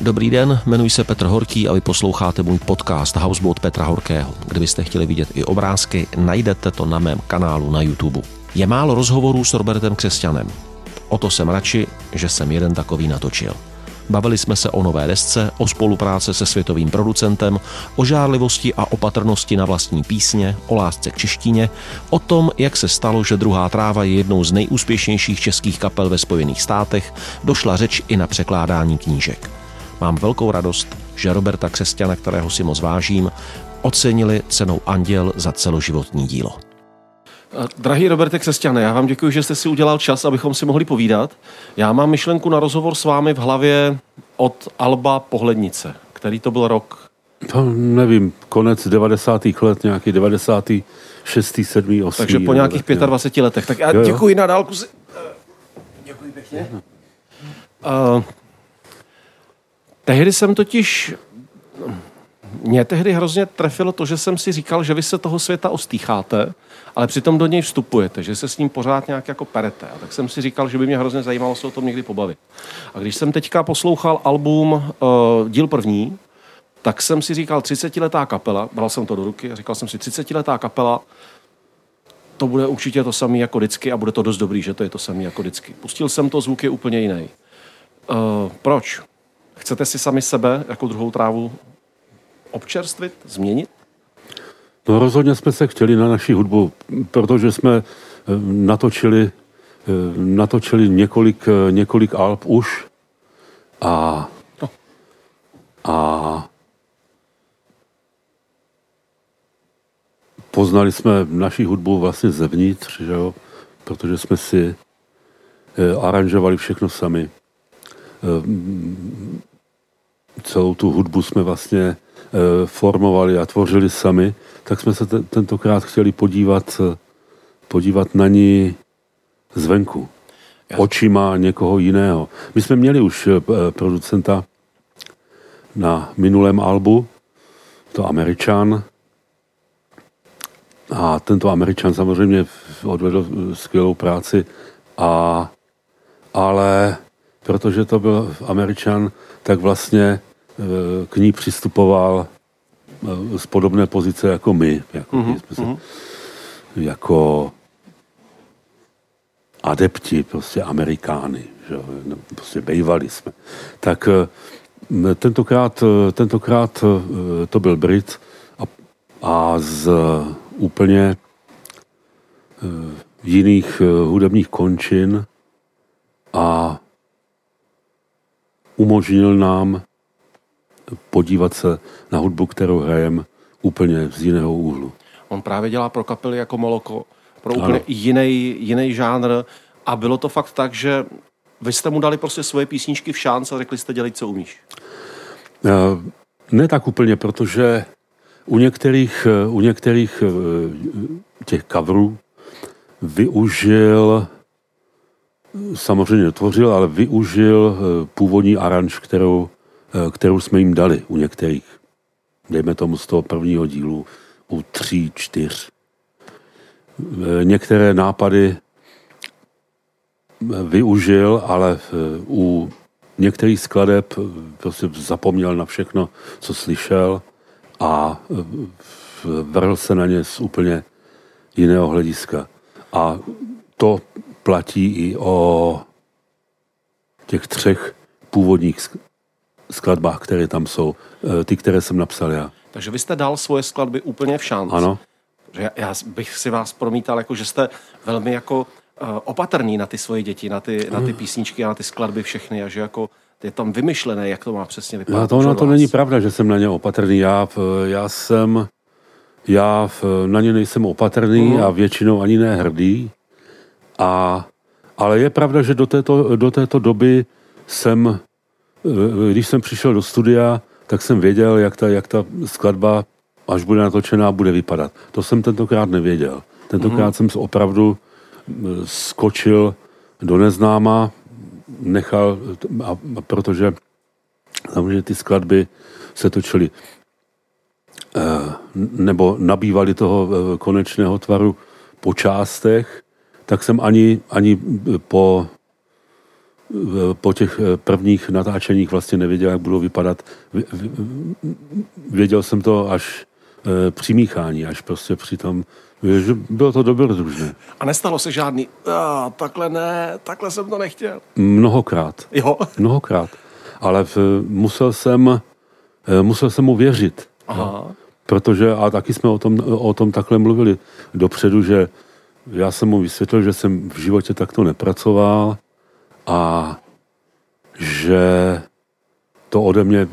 Dobrý den, jmenuji se Petr Horký a vy posloucháte můj podcast Houseboat Petra Horkého. Kdybyste chtěli vidět i obrázky, najdete to na mém kanálu na YouTube. Je málo rozhovorů s Robertem Křesťanem. O to jsem radši, že jsem jeden takový natočil. Bavili jsme se o nové desce, o spolupráce se světovým producentem, o žárlivosti a opatrnosti na vlastní písně, o lásce k češtině, o tom, jak se stalo, že druhá tráva je jednou z nejúspěšnějších českých kapel ve Spojených státech, došla řeč i na překládání knížek. Mám velkou radost, že Roberta Křesťana, kterého si moc vážím, ocenili cenou Anděl za celoživotní dílo. Drahý Roberte Křesťane, já vám děkuji, že jste si udělal čas, abychom si mohli povídat. Já mám myšlenku na rozhovor s vámi v hlavě od Alba Pohlednice. Který to byl rok? To nevím, konec 90. let, nějaký 96. 7. 8. Takže po nějakých 25 letech. Tak já děkuji na dálku. Si... Děkuji pěkně. Uh, tehdy jsem totiž mě tehdy hrozně trefilo to, že jsem si říkal, že vy se toho světa ostýcháte, ale přitom do něj vstupujete, že se s ním pořád nějak jako perete. A tak jsem si říkal, že by mě hrozně zajímalo se o tom někdy pobavit. A když jsem teďka poslouchal album uh, díl první, tak jsem si říkal 30-letá kapela, bral jsem to do ruky a říkal jsem si 30-letá kapela, to bude určitě to samé jako vždycky a bude to dost dobrý, že to je to samé jako vždycky. Pustil jsem to, zvuk je úplně jiný. Uh, proč? Chcete si sami sebe jako druhou trávu občerstvit, změnit? No rozhodně jsme se chtěli na naši hudbu, protože jsme eh, natočili, eh, natočili několik, eh, několik alb už a, a poznali jsme naši hudbu vlastně zevnitř, že jo? protože jsme si aranžovali všechno sami. Celou tu hudbu jsme vlastně Eh, formovali a tvořili sami, tak jsme se tentokrát chtěli podívat, eh, podívat na ní zvenku. Očima někoho jiného. My jsme měli už eh, producenta na minulém albu, to Američan. A tento Američan samozřejmě odvedl skvělou práci, a, ale protože to byl Američan, tak vlastně k ní přistupoval eh, z podobné pozice jako my. Jako, mm-hmm. jsme se, mhm. jako adepti, prostě Amerikány, že, no, prostě bejvali jsme. Tak eh, tentokrát, tentokrát to byl Brit a, a z úplně jiných hudebních končin a umožnil nám podívat se na hudbu, kterou hrajem úplně z jiného úhlu. On právě dělá pro kapely jako Moloko, pro úplně jiný, jiný žánr a bylo to fakt tak, že vy jste mu dali prostě svoje písničky v šánc a řekli jste dělej, co umíš. Eh, ne tak úplně, protože u některých, eh, u některých eh, těch coverů využil samozřejmě tvořil, ale využil původní aranž, kterou Eh, kterou jsme jim dali u některých. Dejme tomu z toho prvního dílu u tří, čtyř. Eh, některé nápady eh, využil, ale u některých skladeb prostě zapomněl na všechno, co slyšel a vrhl se na ně z úplně jiného hlediska. A to platí i o těch třech původních skladbách, které tam jsou, eh, ty, které jsem napsal já. Takže vy jste dal svoje skladby úplně v šanci. Ano. Já, já bych si vás promítal, jako že jste velmi jako uh, opatrný na ty svoje děti, na ty, na ty písničky a na ty skladby všechny a že jako je tam vymyšlené, jak to má přesně vypadat. No, to, no, to není pravda, že jsem na ně opatrný. Já, já jsem, já na ně nejsem opatrný uh-huh. a většinou ani nehrdý. A, ale je pravda, že do této, do této doby jsem Eh, když jsem přišel do studia, tak jsem věděl, jak ta, jak ta skladba, až bude natočená, bude vypadat. To jsem tentokrát nevěděl. Tentokrát mm-hmm. jsem se opravdu eh, skočil do neznáma, nechal, a, a protože samozřejmě ty skladby se točily eh, nebo nabývali toho konečného tvaru po částech, tak jsem ani, ani po po těch eh, prvních natáčeních vlastně nevěděl, jak budou vypadat. Věděl jsem to až eh, při míchání, až prostě při tom, že bylo to dobrodružné. A nestalo se žádný, a, takhle ne, takhle jsem to nechtěl. Mnohokrát. Jo. Mnohokrát. Ale v, musel jsem, musel jsem mu věřit. Aha. No, protože, a taky jsme o tom, o tom takhle mluvili dopředu, že já jsem mu vysvětlil, že jsem v životě takto nepracoval a že to ode mě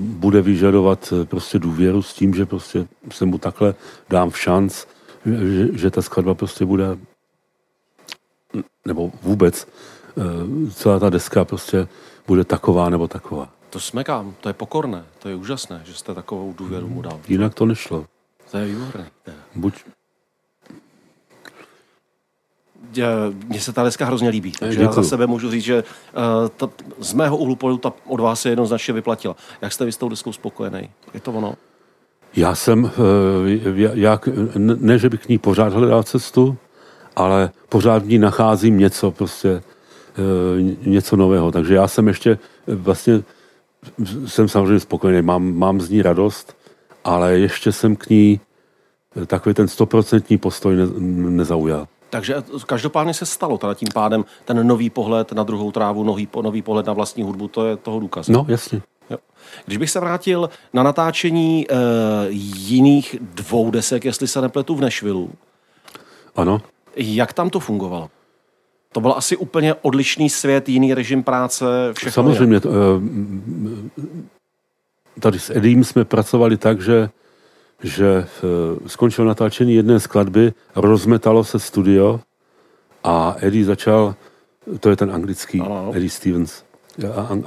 bude vyžadovat prostě důvěru s tím, že prostě se mu takhle dám v šanc, že, že ta skladba prostě bude nebo vůbec eh, celá ta deska prostě bude taková nebo taková. To smekám, to je pokorné, to je úžasné, že jste takovou důvěru mu dal. Jinak to nešlo. To je výborné. Buď mně se ta deska hrozně líbí. Takže Děkuju. já za sebe můžu říct, že uh, ta, z mého úhlu pohledu ta od vás se jednoznačně vyplatila. Jak jste vy s tou deskou spokojený? Je to ono? Já jsem, uh, jak, ne, že bych k ní pořád hledal cestu, ale pořád v ní nacházím něco, prostě uh, něco nového. Takže já jsem ještě vlastně, jsem samozřejmě spokojený, mám, mám z ní radost, ale ještě jsem k ní takový ten stoprocentní postoj ne, nezaujal. Takže každopádně se stalo teda tím pádem ten nový pohled na druhou trávu, nový, nový pohled na vlastní hudbu, to je toho důkaz. No, jasně. Jo. Když bych se vrátil na natáčení e, jiných dvou desek, jestli se nepletu v Nešvilu. Ano. Jak tam to fungovalo? To byl asi úplně odlišný svět, jiný režim práce, všechno Samozřejmě. To, e, tady s Edím jsme pracovali tak, že že eh, skončil natáčení jedné skladby, rozmetalo se studio a Eddie začal, to je ten anglický, ano. Eddie Stevens,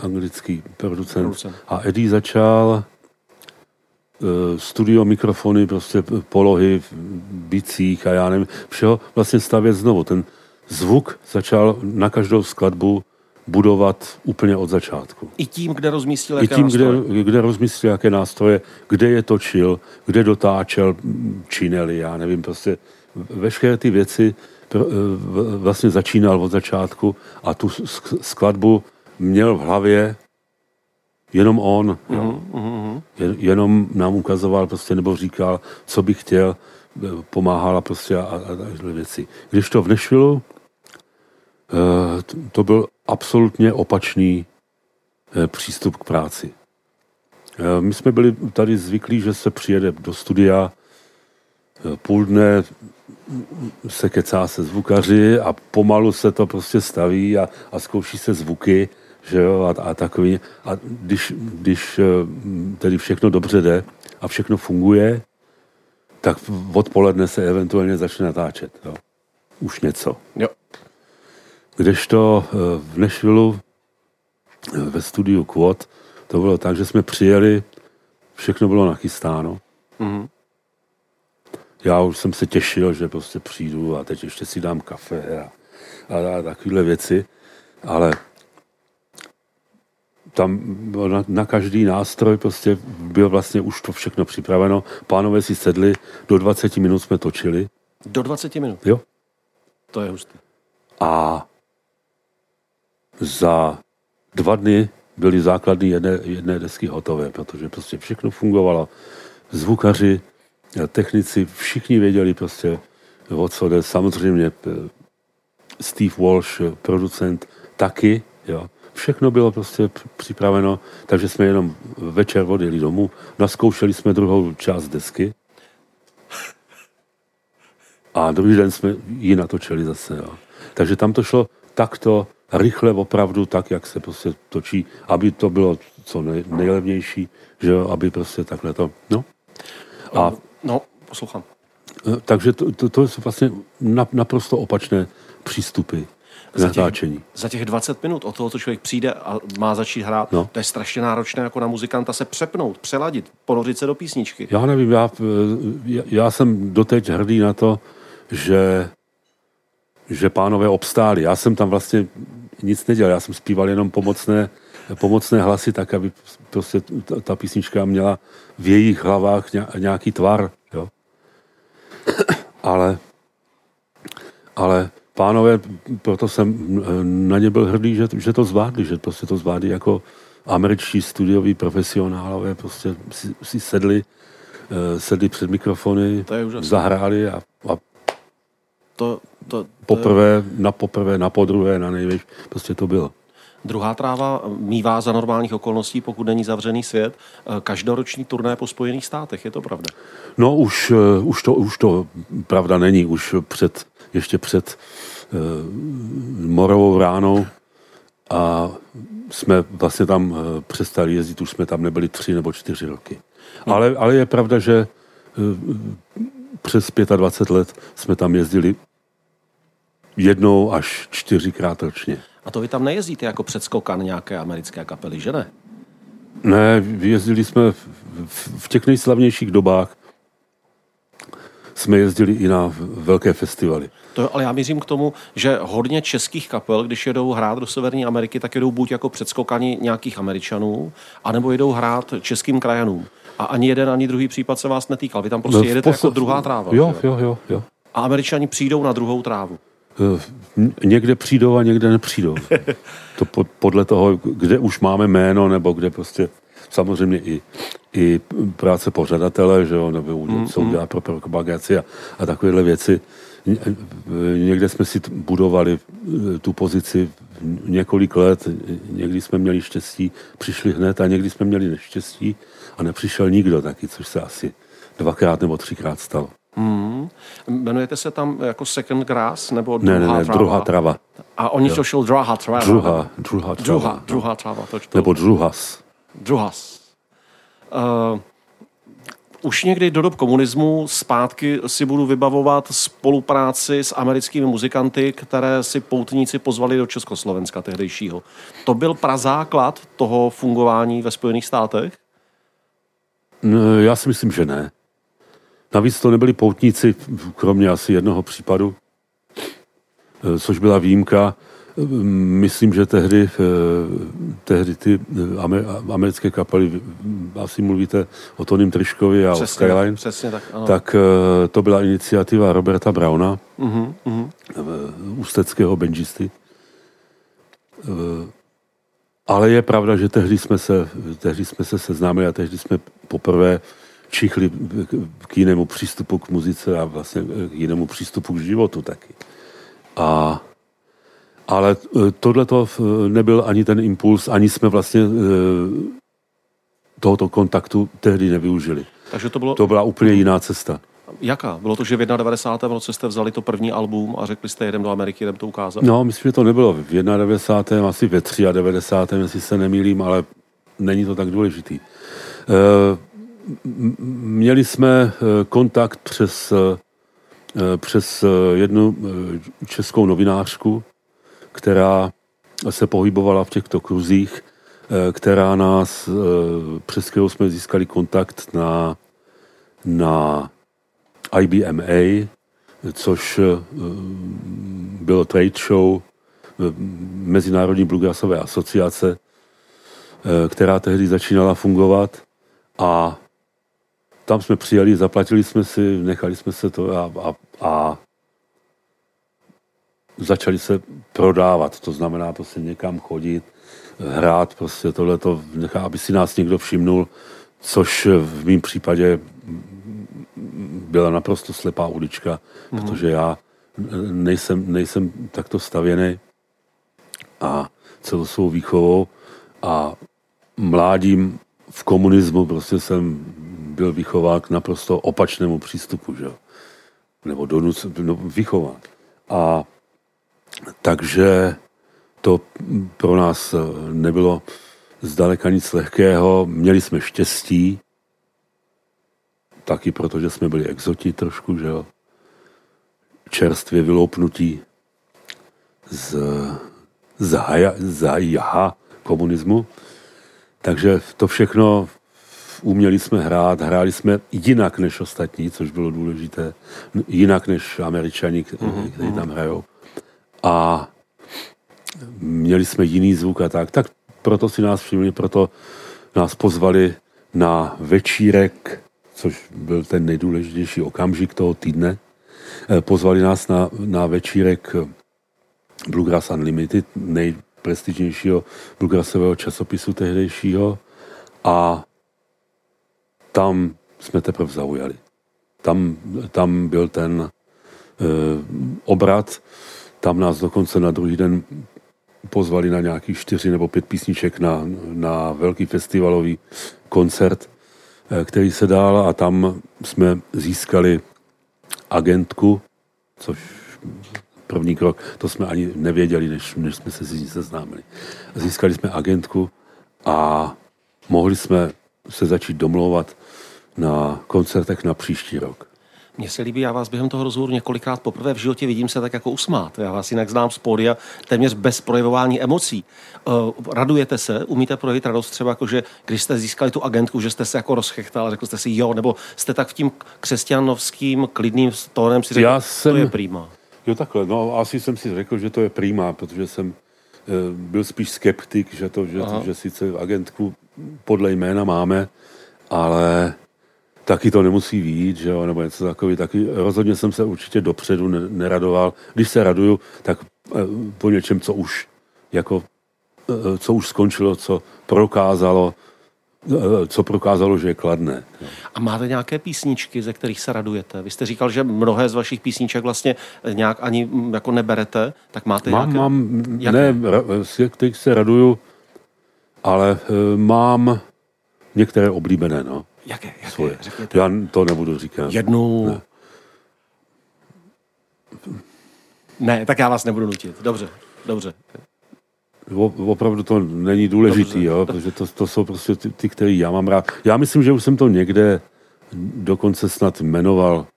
anglický producent, producent. a Eddie začal eh, studio, mikrofony, prostě polohy v bicích a já nevím, všeho vlastně stavět znovu. Ten zvuk začal na každou skladbu budovat úplně od začátku. I tím, kde rozmístil jaké I tím, kde, kde rozmístil jaké nástroje, kde je točil, kde dotáčel činely, já nevím, prostě veškeré ty věci vlastně začínal od začátku a tu skladbu měl v hlavě jenom on. Mm-hmm. Jo. Jen, jenom nám ukazoval prostě, nebo říkal, co by chtěl, pomáhala prostě a, a, a věci. Když to v Nešvilu, eh, to byl absolutně opačný eh, přístup k práci. Eh, my jsme byli tady zvyklí, že se přijede do studia, eh, půl dne se kecá se zvukaři a pomalu se to prostě staví a, a zkouší se zvuky, že jo, a, a takový. A když, když tedy všechno dobře jde a všechno funguje, tak odpoledne se eventuálně začne natáčet. Jo. Už něco. Jo. Kdežto eh, v Nešvilu eh, ve studiu Quad to bylo tak, že jsme přijeli, všechno bylo nachystáno. Mm-hmm. Já už jsem se těšil, že prostě přijdu a teď ještě si dám kafe a, a, a takovéhle věci, ale tam na, na každý nástroj prostě bylo vlastně už to všechno připraveno. Pánové si sedli, do 20 minut jsme točili. Do 20 minut? Jo. To je hustý. A za dva dny byly základy jedné, jedné desky hotové, protože prostě všechno fungovalo. Zvukaři, technici, všichni věděli prostě, o co jde. Samozřejmě eh, Steve Walsh, producent, taky, jo. Všechno bylo prostě připraveno, takže jsme jenom večer odjeli domů, naskoušeli jsme druhou část desky a druhý den jsme ji natočili zase. Jo. Takže tam to šlo takto rychle opravdu tak, jak se prostě točí, aby to bylo co nej, nejlevnější, že aby prostě takhle to, no. A, no, poslouchám. Eh, takže to, to, to jsou vlastně naprosto opačné přístupy k za natáčení. Těch, za těch 20 minut od toho, co člověk přijde a má začít hrát, no. to je strašně náročné jako na muzikanta se přepnout, přeladit, ponořit se do písničky. Já nevím, já, já, já jsem doteď hrdý na to, že že pánové obstáli. Já jsem tam vlastně nic nedělal, já jsem zpíval jenom pomocné, pomocné hlasy, tak aby prostě ta, písnička měla v jejich hlavách nějaký tvar. Jo. Ale, ale pánové, proto jsem na ně byl hrdý, že, že to zvládli, že prostě to zvládli jako američtí studioví profesionálové, prostě si, si sedli, uh, sedli před mikrofony, zahráli a, a to, to, to poprvé, na poprvé, na podruhé, na největší, prostě to bylo. Druhá tráva mývá za normálních okolností, pokud není zavřený svět, eh, každoroční turné po Spojených státech, je to pravda? No už, eh, už, to, už to pravda není, už před, ještě před uh, morovou ránou a jsme vlastně tam přestali jezdit, už jsme tam nebyli tři nebo čtyři roky. Hmm. Ale, ale je pravda, že uh, přes 25 let jsme tam jezdili jednou až čtyřikrát ročně. A to vy tam nejezdíte jako předskokan nějaké americké kapely, že ne? Ne, jezdili jsme v, v těch nejslavnějších dobách. Jsme jezdili i na velké festivaly. To, ale já mířím k tomu, že hodně českých kapel, když jedou hrát do Severní Ameriky, tak jedou buď jako předskokani nějakých Američanů, anebo jedou hrát českým krajanům. A ani jeden, ani druhý případ se vás netýkal. Vy tam prostě no, jedete posl... jako druhá tráva. Jo, jo, jo, jo. A Američani přijdou na druhou trávu. Eh, někde přijdou a někde nepřijdou. To podle toho, kde už máme jméno, nebo kde prostě samozřejmě i, i práce pořadatele, že jo, nebo mm, co udělá pro propagaci a, a takovéhle věci. Někde jsme si budovali eh, tu pozici několik let, někdy jsme měli štěstí, přišli hned a někdy jsme měli neštěstí a nepřišel nikdo taky, což se asi dvakrát nebo třikrát stalo. Hmm. Jmenujete se tam jako second grass nebo druhá ne, ne, ne, trava? druhá trava. A oni to šel druhá trava. Druhá, druhá trava. Druhá, druhá trava. To. Nebo druhas. Druhas. Uh, už někdy do dob komunismu zpátky si budu vybavovat spolupráci s americkými muzikanty, které si poutníci pozvali do Československa tehdejšího. To byl prazáklad toho fungování ve Spojených státech? No, já si myslím, že ne. Navíc to nebyli poutníci, kromě asi jednoho případu, eh, což byla výjimka. Myslím, že tehdy, eh, tehdy ty eh, americké kapely, asi mluvíte o Tonym Triškovi a přesně, o Skyline, přesně tak, ano. tak to byla iniciativa Roberta Brauna, uh-huh, uh-huh. ústeckého benžisty. Ale je pravda, že tehdy jsme se, tehdy jsme se seznámili a tehdy jsme poprvé čichli k jinému přístupu k muzice a vlastně k jinému přístupu k životu taky. A, ale e, tohle to e, nebyl ani ten impuls, ani jsme vlastně e, tohoto kontaktu tehdy nevyužili. Takže to, bylo... to byla úplně jiná cesta. Jaká? Bylo to, že v 91. roce jste vzali to první album a řekli jste, jedem do Ameriky, jdem to ukázat? No, myslím, že to nebylo v 91. asi ve 93. jestli se nemýlím, ale není to tak důležitý. Měli jsme kontakt přes, přes jednu českou novinářku, která se pohybovala v těchto kruzích, která nás, přes kterou jsme získali kontakt na, na IBMA, což bylo trade show Mezinárodní bluegrassové asociace, která tehdy začínala fungovat. A tam jsme přijeli, zaplatili jsme si, nechali jsme se to a, a, a začali se prodávat. To znamená prostě někam chodit, hrát, prostě tohleto, nechá, aby si nás někdo všimnul, což v mém případě byla naprosto slepá ulička, mm. protože já nejsem, nejsem takto stavěný a celou svou výchovou a mládím v komunismu prostě jsem byl vychován k naprosto opačnému přístupu, že? nebo donuc, no, vychován. A takže to pro nás nebylo zdaleka nic lehkého. Měli jsme štěstí, taky protože jsme byli exoti trošku, že jo. Čerstvě vyloupnutí z, z, haja, z jaha komunismu. Takže to všechno uměli jsme hrát, hráli jsme jinak než ostatní, což bylo důležité, jinak než američani, mhm, kteří tam mhm. hrajou. A měli jsme jiný zvuk a tak. Tak proto si nás všimli, proto nás pozvali na večírek, což byl ten nejdůležitější okamžik toho týdne. Eh, pozvali nás na, na večírek Bluegrass Unlimited, nejprestižnějšího bluegrassového časopisu tehdejšího a tam jsme teprve zaujali. Tam, tam byl ten e, obrat, tam nás dokonce na druhý den pozvali na nějakých čtyři nebo pět písniček na, na velký festivalový koncert, e, který se dál a tam jsme získali agentku, což první krok, to jsme ani nevěděli, než, než jsme se s ní seznámili. Získali jsme agentku a mohli jsme se začít domlouvat na koncertech na příští rok. Mně se líbí, já vás během toho rozhovoru několikrát poprvé v životě vidím se tak jako usmát. Já vás jinak znám z pódia téměř bez projevování emocí. Uh, radujete se, umíte projevit radost třeba jako, že když jste získali tu agentku, že jste se jako rozchechtal, řekl jste si jo, nebo jste tak v tím křesťanovským klidným tónem si řekl, já jsem, to je prýma. Jo takhle, no asi jsem si řekl, že to je prýma, protože jsem uh, byl spíš skeptik, že to, že, to, že sice agentku podle jména máme, ale taky to nemusí vít, že jo, nebo něco takový, taky rozhodně jsem se určitě dopředu neradoval. Když se raduju, tak eh, po něčem, co už jako, eh, co už skončilo, co prokázalo, eh, co prokázalo, že je kladné. A máte nějaké písničky, ze kterých se radujete? Vy jste říkal, že mnohé z vašich písniček vlastně nějak ani mm, jako neberete, tak máte mám, nějaké? Mám, jaké? ne, z kterých se raduju, ale mám některé oblíbené, no. Jaké? jaké? Svoje. Řekněte. Já to nebudu říkat. Jednu... Ne. ne, tak já vás nebudu nutit. Dobře, dobře. Opravdu to není důležitý, Dobře. jo, protože to, to jsou prostě ty, ty, které já mám rád. Já myslím, že už jsem to někde dokonce snad jmenoval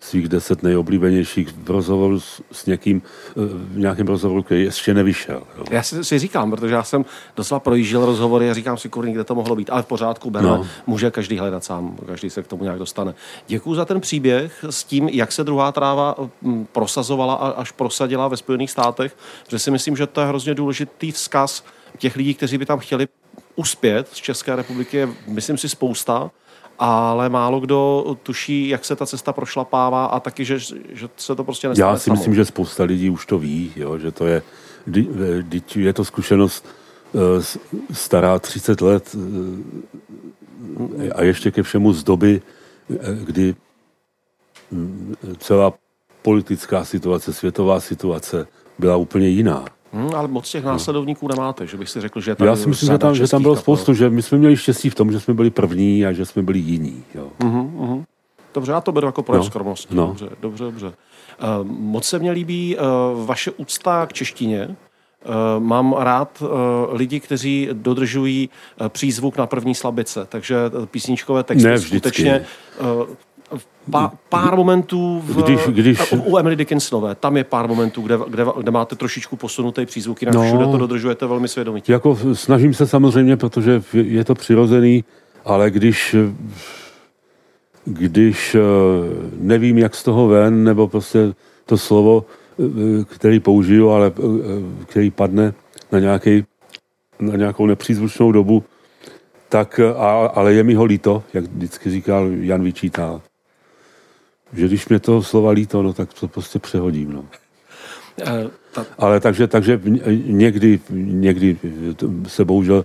svých deset nejoblíbenějších v rozhovoru s, s někým, eh, v nějakém rozhovoru, který ještě nevyšel. Jo. Já si, si říkám, protože já jsem doslova projížděl rozhovory a říkám si, kurní, kde to mohlo být, ale v pořádku, Bena, no. může každý hledat sám, každý se k tomu nějak dostane. Děkuji za ten příběh s tím, jak se druhá tráva hm, prosazovala a až prosadila ve Spojených státech, protože si myslím, že to je hrozně důležitý vzkaz těch lidí, kteří by tam chtěli uspět z České republiky, je, myslím si, spousta ale málo kdo tuší, jak se ta cesta prošlapává a taky, že, že se to prostě nestane Já si samo. myslím, že spousta lidí už to ví, jo, že to je, je to zkušenost eh, stará 30 let eh, a ještě ke všemu z doby, eh, kdy hm, celá politická situace, světová situace byla úplně jiná. Hmm, ale moc těch následovníků nemáte, že bych si řekl, že tam Já si myslím, že tam, že tam bylo spoustu, že my jsme měli štěstí v tom, že jsme byli první a že jsme byli jiní. Jo. Uh-huh, uh-huh. Dobře, já to beru jako projev no, skromnosti. No. Dobře, dobře, dobře. Uh, moc se mně líbí uh, vaše úcta k češtině. Uh, mám rád uh, lidi, kteří dodržují uh, přízvuk na první slabice, takže písničkové texty ne, skutečně uh, pár, pár momentů v, když, když... u Emily Dickinsonové. Tam je pár momentů, kde, kde, kde máte trošičku posunutý přízvuk, jinak no, všude to dodržujete velmi svědomitě. Jako snažím se samozřejmě, protože je to přirozený, ale když když eh, nevím, jak z toho ven, nebo prostě to slovo, eh, který použiju, ale eh, který padne na, nějaký, na nějakou nepřízvučnou dobu, tak, a, ale je mi ho líto, jak vždycky říkal Jan Vyčítal že když mě toho slova líto, no tak to prostě přehodím. No. Ta... Ale takže, takže někdy, někdy se bohužel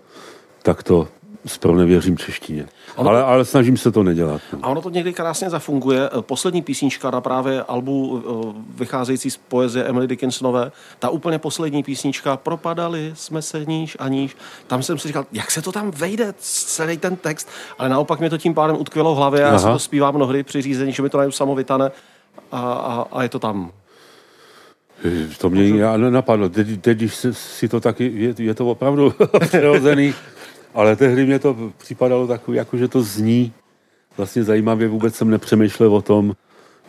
takto zpronevěřím češtině. Ono, ale, ale snažím se to nedělat. No. A ono to někdy krásně zafunguje. Poslední písnička na právě albu eh, vycházející z poezie Emily Dickinsonové, ta úplně poslední písnička, propadali jsme se níž a níž. Tam jsem si říkal, jak se to tam vejde, celý ten text, ale naopak mě to tím pádem utkvělo v hlavě a já si to zpívám mnohdy při řízení, že mi to najdu samovitane a, a, a je to tam. To mě já nenapadlo. Teď, teď když si to taky, je, je to opravdu přirozený. Ale tehdy mě to připadalo takový, jako že to zní vlastně zajímavě. Vůbec jsem nepřemýšlel o tom,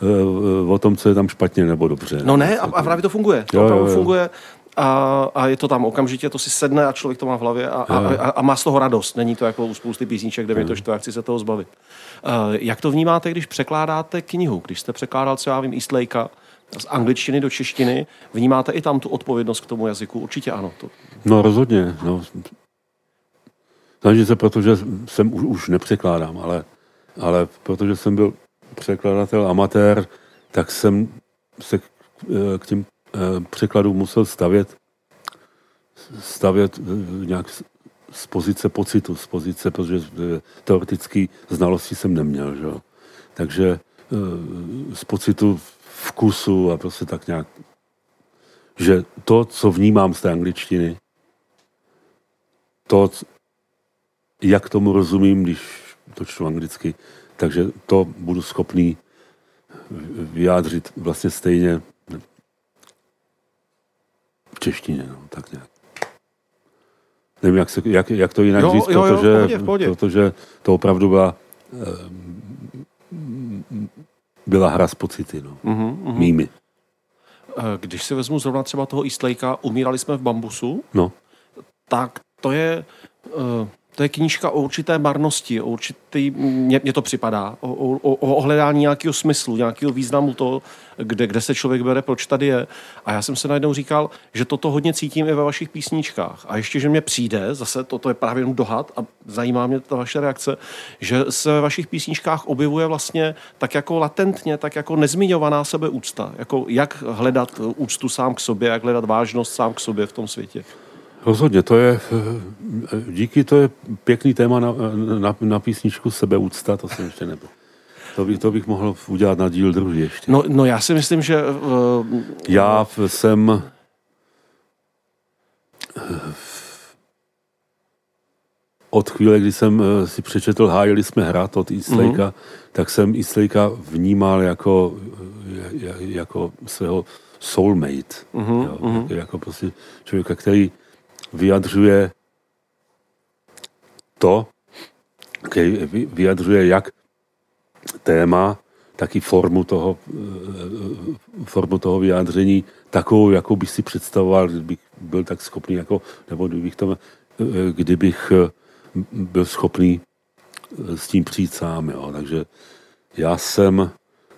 eh, o tom, co je tam špatně nebo dobře. No ne, a, a právě to funguje. To jo, opravdu jo, jo. funguje a, a je to tam okamžitě, to si sedne a člověk to má v hlavě a, a, a, a má z toho radost. Není to jako u spousty písniček, kde mi to štve, chci se toho zbavit. Uh, jak to vnímáte, když překládáte knihu? Když jste překládal třeba, já vím, Eastlakea z angličtiny do češtiny, vnímáte i tam tu odpovědnost k tomu jazyku? Určitě ano. To... No rozhodně. No, Snažím se, protože jsem už, už nepřekládám, ale, ale protože jsem byl překladatel amatér, tak jsem se k, k těm překladů musel stavět stavět eh, nějak z pozice pocitu, z pozice, protože eh, teoretické znalosti jsem neměl, že? takže z pocitu vkusu a prostě tak nějak, že to, co vnímám z té angličtiny, to, jak tomu rozumím, když to čtu anglicky, takže to budu schopný vyjádřit vlastně stejně v češtině, no, tak nějak. Nevím, jak, se, jak, jak to jinak jo, říct, jo, protože, jo, v pohodě, v pohodě. protože to opravdu byla, byla hra s pocity, no. Mm-hmm, mými. Eh, když si vezmu zrovna třeba toho Eastlakea, umírali jsme v bambusu, no. tak to je, uh, to je knížka o určité marnosti, o určitý, mně, mně to připadá, o, o, o hledání nějakého smyslu, nějakého významu toho, kde, kde se člověk bere, proč tady je. A já jsem se najednou říkal, že toto hodně cítím i ve vašich písničkách. A ještě, že mě přijde, zase toto je právě jenom dohad a zajímá mě ta vaše reakce, že se ve vašich písničkách objevuje vlastně tak jako latentně, tak jako nezmiňovaná sebeúcta. Jako jak hledat úctu sám k sobě, jak hledat vážnost sám k sobě v tom světě. Rozhodně, to je, díky, to je pěkný téma na, na, na písničku Sebeúcta, to jsem ještě nebyl. To bych, to bych mohl udělat na díl druhý ještě. No, no já si myslím, že... Uh, já jsem... Od chvíle, kdy jsem si přečetl Hájili jsme hrát od Eastlakea, mm-hmm. tak jsem Eastlakea vnímal jako, jako svého soulmate. Mm-hmm. Jo, jako prostě člověka, který vyjadřuje to, vyjadřuje jak téma, tak i formu toho, eh, formu toho vyjádření takovou, jakou bych si představoval, kdybych byl tak schopný, jako, nebo kdybych, to, eh, kdybych eh, byl schopný s tím přijít sám. Jo. Takže já jsem,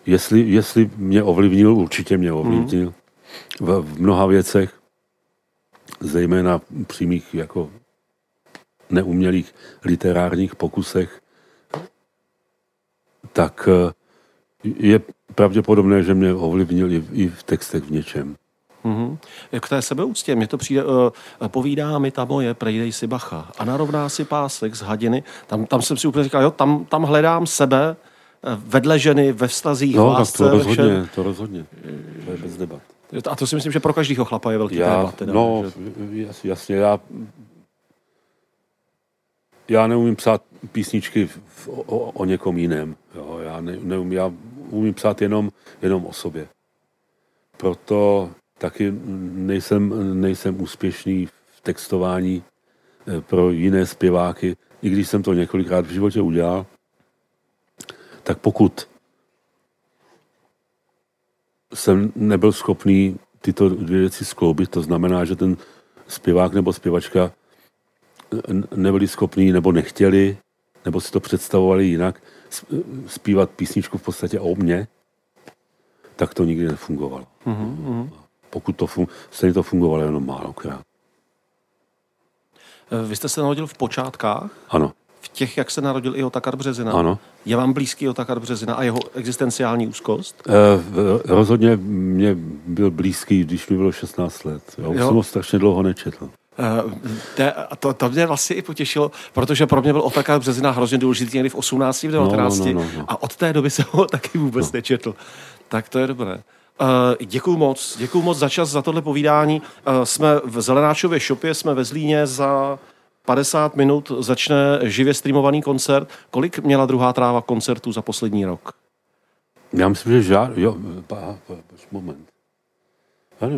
jestli, jestli mě ovlivnil, určitě mě ovlivnil mm. v, v mnoha věcech, zejména přímých jako neumělých literárních pokusech, tak eh, je pravděpodobné, že mě ovlivnil i, v textech v něčem. Mm-hmm. Jak té sebeúctě, mně to přijde, uh, povídá mi ta moje, prejdej si bacha a narovná si pásek z hadiny. Tam, tam jsem si úplně říkal, jo, tam, tam hledám sebe eh, vedle ženy, ve vztazích, no, lásce, to rozhodně, to rozhodně, to je bez debat. A to si myslím, že pro každého chlapa je velký já, téma. Teda, no, že... jasně, já, já neumím psát písničky v, o, o někom jiném. Jo, já ne, neumím, já umím psát jenom, jenom o sobě. Proto taky nejsem, nejsem úspěšný v textování eh, pro jiné zpěváky, i když jsem to několikrát v životě udělal, tak pokud jsem nebyl schopný tyto dvě věci skloubit. To znamená, že ten zpěvák nebo zpěvačka nebyli schopní nebo nechtěli, nebo si to představovali jinak, zpívat písničku v podstatě o mně, tak to nikdy nefungovalo. Mm-hmm. Pokud to fun- stejně to fungovalo jenom málokrát. Vy jste se narodil v počátkách? Ano v těch, jak se narodil i Otakar Březina. Ano. Je vám blízký Otakar Březina a jeho existenciální úzkost? E, rozhodně mě byl blízký, když mi bylo 16 let. Já jo. jsem ho strašně dlouho nečetl. Uh, to, to mě vlastně i potěšilo, protože pro mě byl Otakar Březina hrozně důležitý někdy v 18, v 19 no, no, no, no, no. a od té doby jsem ho taky vůbec no. nečetl. Tak to je dobré. Uh, děkuju moc, děkuju moc za čas, za tohle povídání. Uh, jsme v Zelenáčově šopě, jsme ve Zlíně za 50 minut začne živě streamovaný koncert. Kolik měla druhá tráva koncertů za poslední rok? Já myslím, že žád... Jo, pa, moment. Já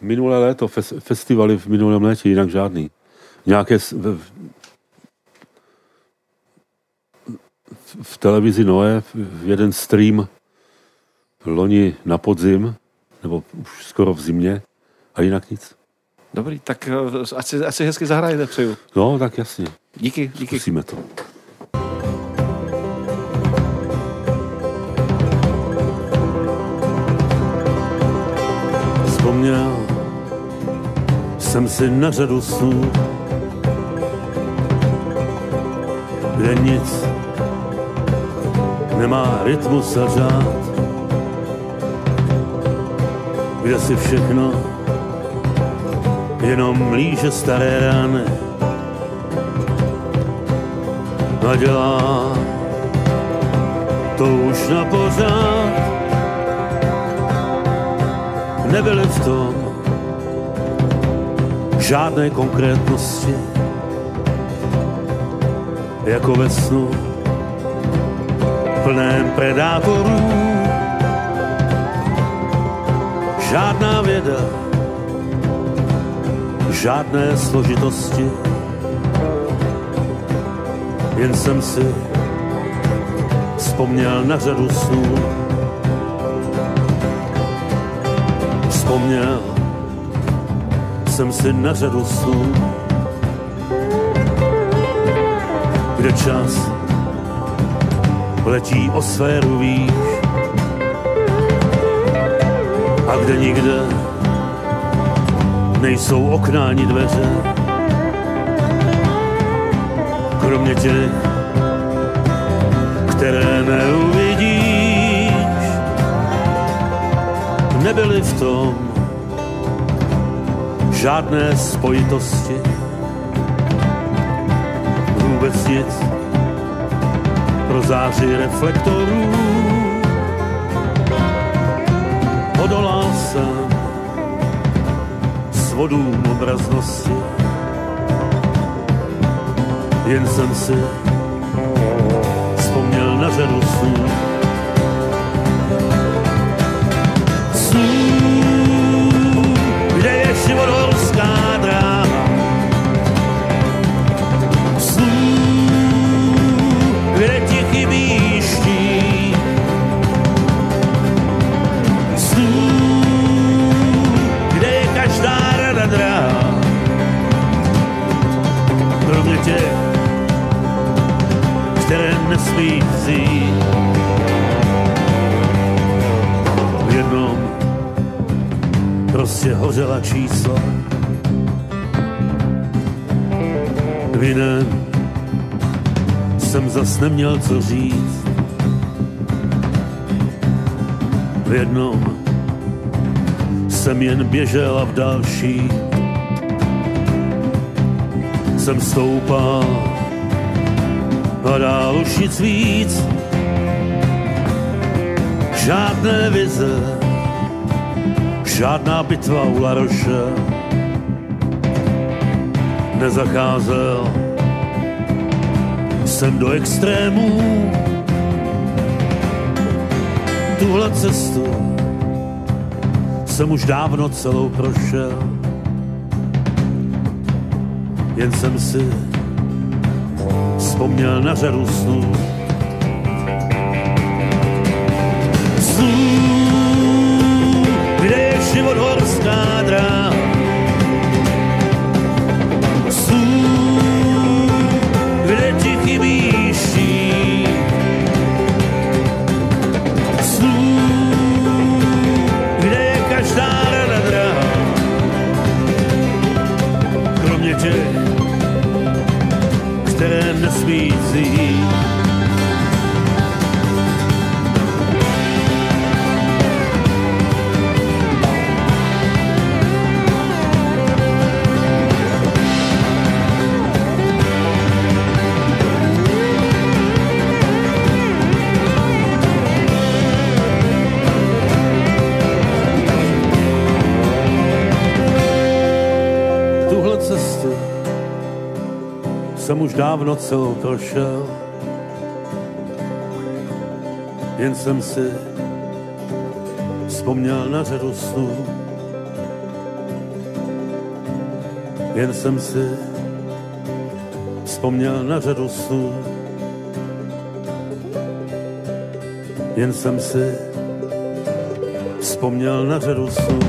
minulé léto, fes, festivaly v minulém létě, jinak žádný. Nějaké v, v, v televizi Noé v jeden stream loni na podzim, nebo už skoro v zimě, a jinak nic. Dobrý, tak eh, ať si, ať si hezky zahrajete, přeju. No, tak jasně. Díky, díky. Zkusíme to. Vzpomněl jsem si na řadu snů, kde nic nemá rytmus a řád. kde si všechno jenom mlíže staré rány a dělá to už na pořád. Nebyly v tom žádné konkrétnosti, jako ve snu plném predátorů. Žádná věda, žádné složitosti, jen jsem si vzpomněl na řadu snů. Vzpomněl jsem si na řadu snů, kde čas letí o sféru výš a kde nikde nejsou okna ani dveře. Kromě těch, které neuvidíš, nebyly v tom žádné spojitosti, vůbec nic pro záři reflektorů. Svodům obraznosti, jen jsem si vzpomněl na řadu snů. Snů, kde je život nesmí vzít. V jednom prostě hořela čísla. V jiném jsem zas neměl co říct. V jednom jsem jen běžel a v další jsem stoupal a dál už nic víc. Žádné vize, žádná bitva u Laroše nezacházel jsem do extrémů. Tuhle cestu jsem už dávno celou prošel. Jen jsem si vzpomněl na řadu snů. Snů, kde je dávno celou prošel. Jen jsem si vzpomněl na řadu snů. Jen jsem si vzpomněl na řadu snů. Jen jsem si vzpomněl na řadu snů.